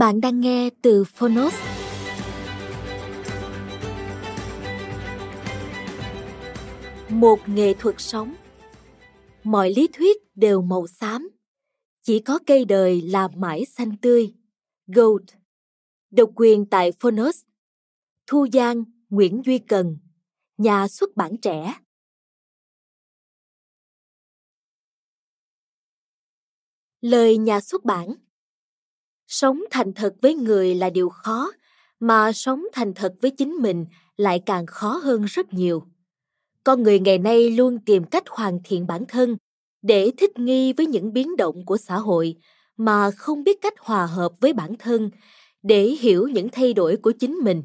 Bạn đang nghe từ Phonos. Một nghệ thuật sống. Mọi lý thuyết đều màu xám. Chỉ có cây đời là mãi xanh tươi. Gold. Độc quyền tại Phonos. Thu Giang, Nguyễn Duy Cần. Nhà xuất bản trẻ. Lời nhà xuất bản sống thành thật với người là điều khó, mà sống thành thật với chính mình lại càng khó hơn rất nhiều. Con người ngày nay luôn tìm cách hoàn thiện bản thân để thích nghi với những biến động của xã hội mà không biết cách hòa hợp với bản thân để hiểu những thay đổi của chính mình.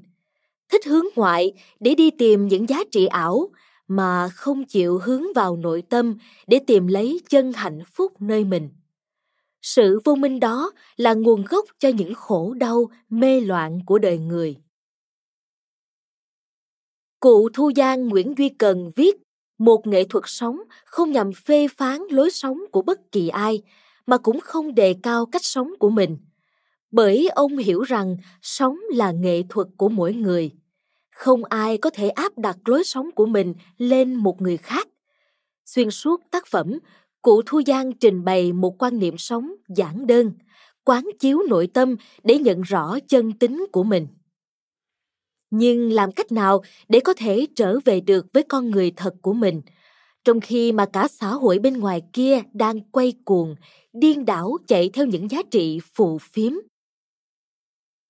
Thích hướng ngoại để đi tìm những giá trị ảo mà không chịu hướng vào nội tâm để tìm lấy chân hạnh phúc nơi mình sự vô minh đó là nguồn gốc cho những khổ đau, mê loạn của đời người. Cụ thu giang nguyễn duy cần viết, một nghệ thuật sống không nhằm phê phán lối sống của bất kỳ ai, mà cũng không đề cao cách sống của mình. Bởi ông hiểu rằng sống là nghệ thuật của mỗi người. Không ai có thể áp đặt lối sống của mình lên một người khác. Xuyên suốt tác phẩm cụ Thu Giang trình bày một quan niệm sống giản đơn, quán chiếu nội tâm để nhận rõ chân tính của mình. Nhưng làm cách nào để có thể trở về được với con người thật của mình, trong khi mà cả xã hội bên ngoài kia đang quay cuồng, điên đảo chạy theo những giá trị phù phiếm.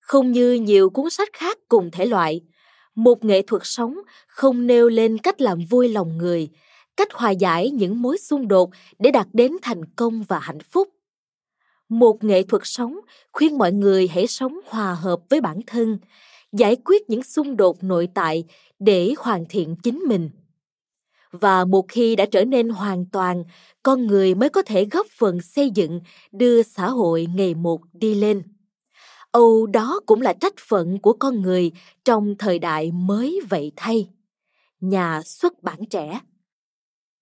Không như nhiều cuốn sách khác cùng thể loại, một nghệ thuật sống không nêu lên cách làm vui lòng người, cách hòa giải những mối xung đột để đạt đến thành công và hạnh phúc. Một nghệ thuật sống khuyên mọi người hãy sống hòa hợp với bản thân, giải quyết những xung đột nội tại để hoàn thiện chính mình. Và một khi đã trở nên hoàn toàn, con người mới có thể góp phần xây dựng, đưa xã hội ngày một đi lên. Âu đó cũng là trách phận của con người trong thời đại mới vậy thay. Nhà xuất bản trẻ.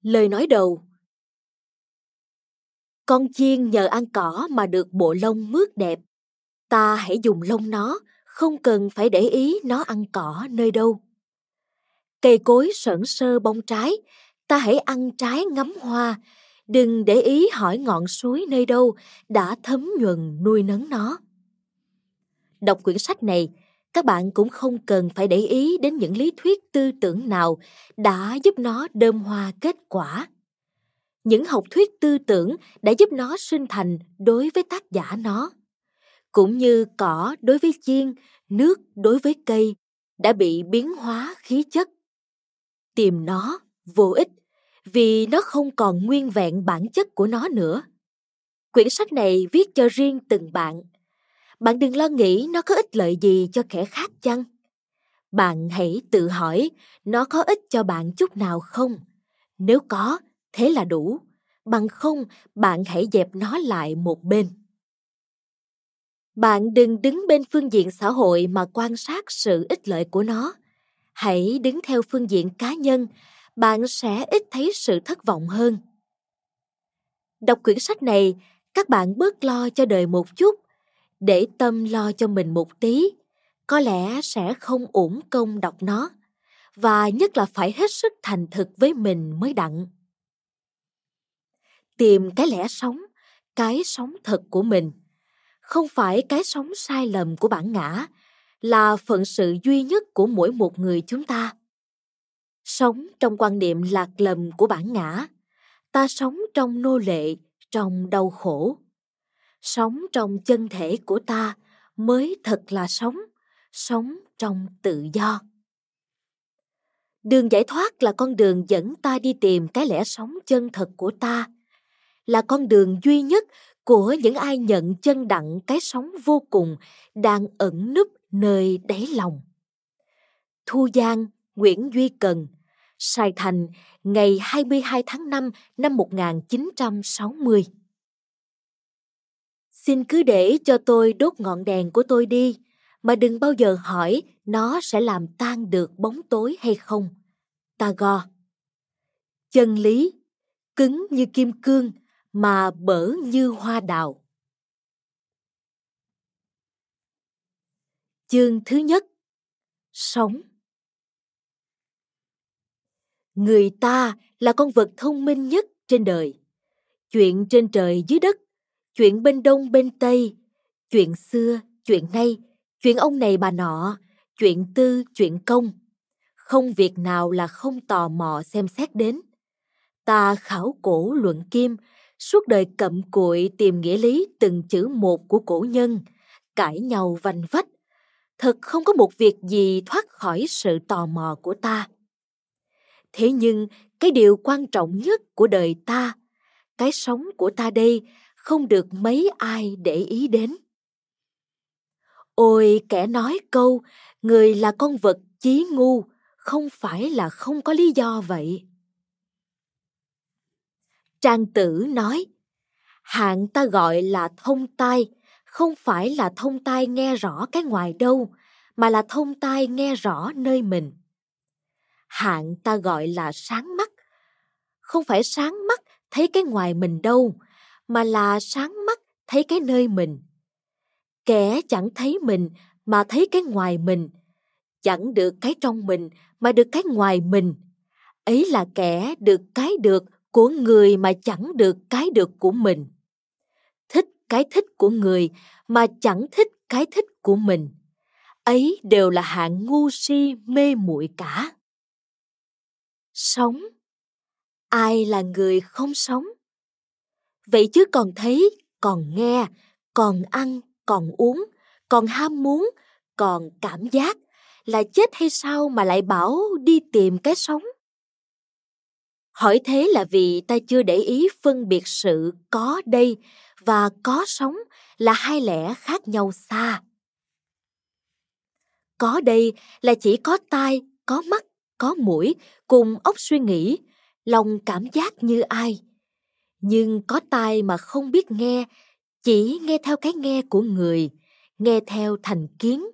Lời nói đầu Con chiên nhờ ăn cỏ mà được bộ lông mướt đẹp. Ta hãy dùng lông nó, không cần phải để ý nó ăn cỏ nơi đâu. Cây cối sẩn sơ bông trái, ta hãy ăn trái ngắm hoa, đừng để ý hỏi ngọn suối nơi đâu đã thấm nhuần nuôi nấng nó. Đọc quyển sách này, các bạn cũng không cần phải để ý đến những lý thuyết tư tưởng nào đã giúp nó đơm hoa kết quả. Những học thuyết tư tưởng đã giúp nó sinh thành đối với tác giả nó. Cũng như cỏ đối với chiên, nước đối với cây đã bị biến hóa khí chất. Tìm nó vô ích vì nó không còn nguyên vẹn bản chất của nó nữa. Quyển sách này viết cho riêng từng bạn bạn đừng lo nghĩ nó có ích lợi gì cho kẻ khác chăng? Bạn hãy tự hỏi, nó có ích cho bạn chút nào không? Nếu có, thế là đủ. Bằng không, bạn hãy dẹp nó lại một bên. Bạn đừng đứng bên phương diện xã hội mà quan sát sự ích lợi của nó. Hãy đứng theo phương diện cá nhân, bạn sẽ ít thấy sự thất vọng hơn. Đọc quyển sách này, các bạn bớt lo cho đời một chút để tâm lo cho mình một tí, có lẽ sẽ không uổng công đọc nó, và nhất là phải hết sức thành thực với mình mới đặng. Tìm cái lẽ sống, cái sống thật của mình. Không phải cái sống sai lầm của bản ngã là phận sự duy nhất của mỗi một người chúng ta. Sống trong quan niệm lạc lầm của bản ngã, ta sống trong nô lệ, trong đau khổ sống trong chân thể của ta mới thật là sống sống trong tự do đường giải thoát là con đường dẫn ta đi tìm cái lẽ sống chân thật của ta là con đường duy nhất của những ai nhận chân đặng cái sống vô cùng đang ẩn núp nơi đáy lòng. Thu Giang, Nguyễn Duy Cần, Sài Thành, ngày 22 tháng 5 năm 1960. Xin cứ để cho tôi đốt ngọn đèn của tôi đi, mà đừng bao giờ hỏi nó sẽ làm tan được bóng tối hay không. Tagore Chân lý, cứng như kim cương, mà bở như hoa đào. Chương thứ nhất Sống Người ta là con vật thông minh nhất trên đời. Chuyện trên trời dưới đất, chuyện bên đông bên tây, chuyện xưa, chuyện nay, chuyện ông này bà nọ, chuyện tư, chuyện công. Không việc nào là không tò mò xem xét đến. Ta khảo cổ luận kim, suốt đời cậm cụi tìm nghĩa lý từng chữ một của cổ nhân, cãi nhau vành vách. Thật không có một việc gì thoát khỏi sự tò mò của ta. Thế nhưng, cái điều quan trọng nhất của đời ta, cái sống của ta đây không được mấy ai để ý đến. Ôi kẻ nói câu, người là con vật chí ngu, không phải là không có lý do vậy. Trang tử nói, hạng ta gọi là thông tai, không phải là thông tai nghe rõ cái ngoài đâu, mà là thông tai nghe rõ nơi mình. Hạng ta gọi là sáng mắt, không phải sáng mắt thấy cái ngoài mình đâu, mà là sáng mắt thấy cái nơi mình. Kẻ chẳng thấy mình mà thấy cái ngoài mình, chẳng được cái trong mình mà được cái ngoài mình. Ấy là kẻ được cái được của người mà chẳng được cái được của mình. Thích cái thích của người mà chẳng thích cái thích của mình. Ấy đều là hạng ngu si mê muội cả. Sống. Ai là người không sống? Vậy chứ còn thấy, còn nghe, còn ăn, còn uống, còn ham muốn, còn cảm giác là chết hay sao mà lại bảo đi tìm cái sống? Hỏi thế là vì ta chưa để ý phân biệt sự có đây và có sống là hai lẽ khác nhau xa. Có đây là chỉ có tai, có mắt, có mũi cùng óc suy nghĩ, lòng cảm giác như ai nhưng có tai mà không biết nghe, chỉ nghe theo cái nghe của người, nghe theo thành kiến.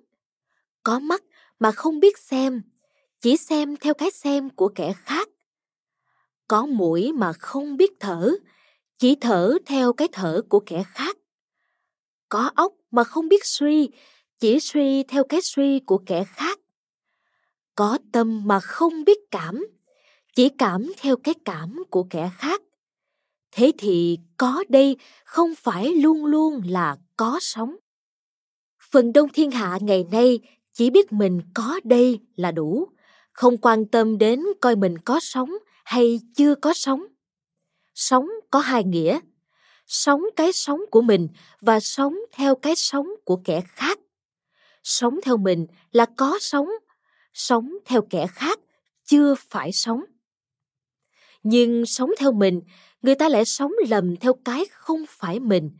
Có mắt mà không biết xem, chỉ xem theo cái xem của kẻ khác. Có mũi mà không biết thở, chỉ thở theo cái thở của kẻ khác. Có óc mà không biết suy, chỉ suy theo cái suy của kẻ khác. Có tâm mà không biết cảm, chỉ cảm theo cái cảm của kẻ khác thế thì có đây, không phải luôn luôn là có sống phần đông thiên hạ ngày nay chỉ biết mình có đây là đủ, không quan tâm đến coi mình có sống hay chưa có sống sống có hai nghĩa sống cái sống của mình và sống theo cái sống của kẻ khác. Sống theo mình là có sống sống theo kẻ khác chưa phải sống nhưng sống theo mình người ta lại sống lầm theo cái không phải mình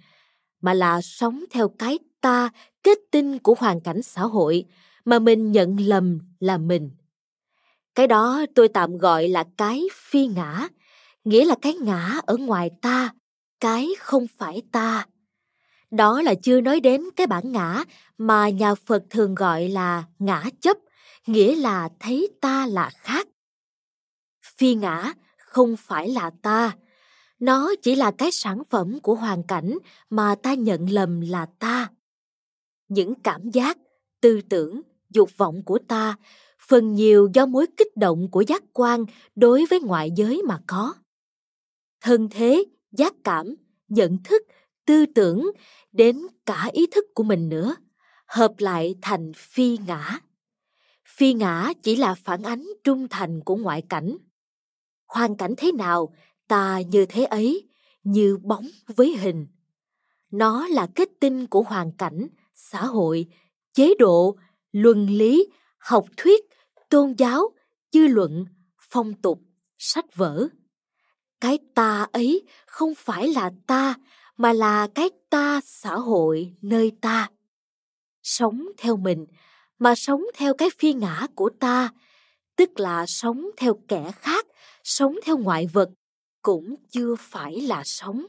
mà là sống theo cái ta kết tinh của hoàn cảnh xã hội mà mình nhận lầm là mình cái đó tôi tạm gọi là cái phi ngã, nghĩa là cái ngã ở ngoài ta, cái không phải ta. Đó là chưa nói đến cái bản ngã mà nhà Phật thường gọi là ngã chấp, nghĩa là thấy ta là khác. Phi ngã không phải là ta, nó chỉ là cái sản phẩm của hoàn cảnh mà ta nhận lầm là ta. Những cảm giác, tư tưởng, dục vọng của ta phần nhiều do mối kích động của giác quan đối với ngoại giới mà có. Thân thế giác cảm nhận thức tư tưởng đến cả ý thức của mình nữa hợp lại thành phi ngã. Phi ngã chỉ là phản ánh trung thành của ngoại cảnh hoàn cảnh thế nào, ta như thế ấy, như bóng với hình. Nó là kết tinh của hoàn cảnh, xã hội, chế độ, luân lý, học thuyết, tôn giáo, dư luận, phong tục, sách vở. Cái ta ấy không phải là ta, mà là cái ta xã hội nơi ta. Sống theo mình, mà sống theo cái phi ngã của ta tức là sống theo kẻ khác, sống theo ngoại vật, cũng chưa phải là sống.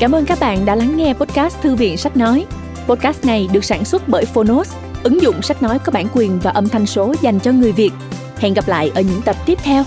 Cảm ơn các bạn đã lắng nghe podcast thư viện sách nói. Podcast này được sản xuất bởi phonos, ứng dụng sách nói có bản quyền và âm thanh số dành cho người việt. Hẹn gặp lại ở những tập tiếp theo.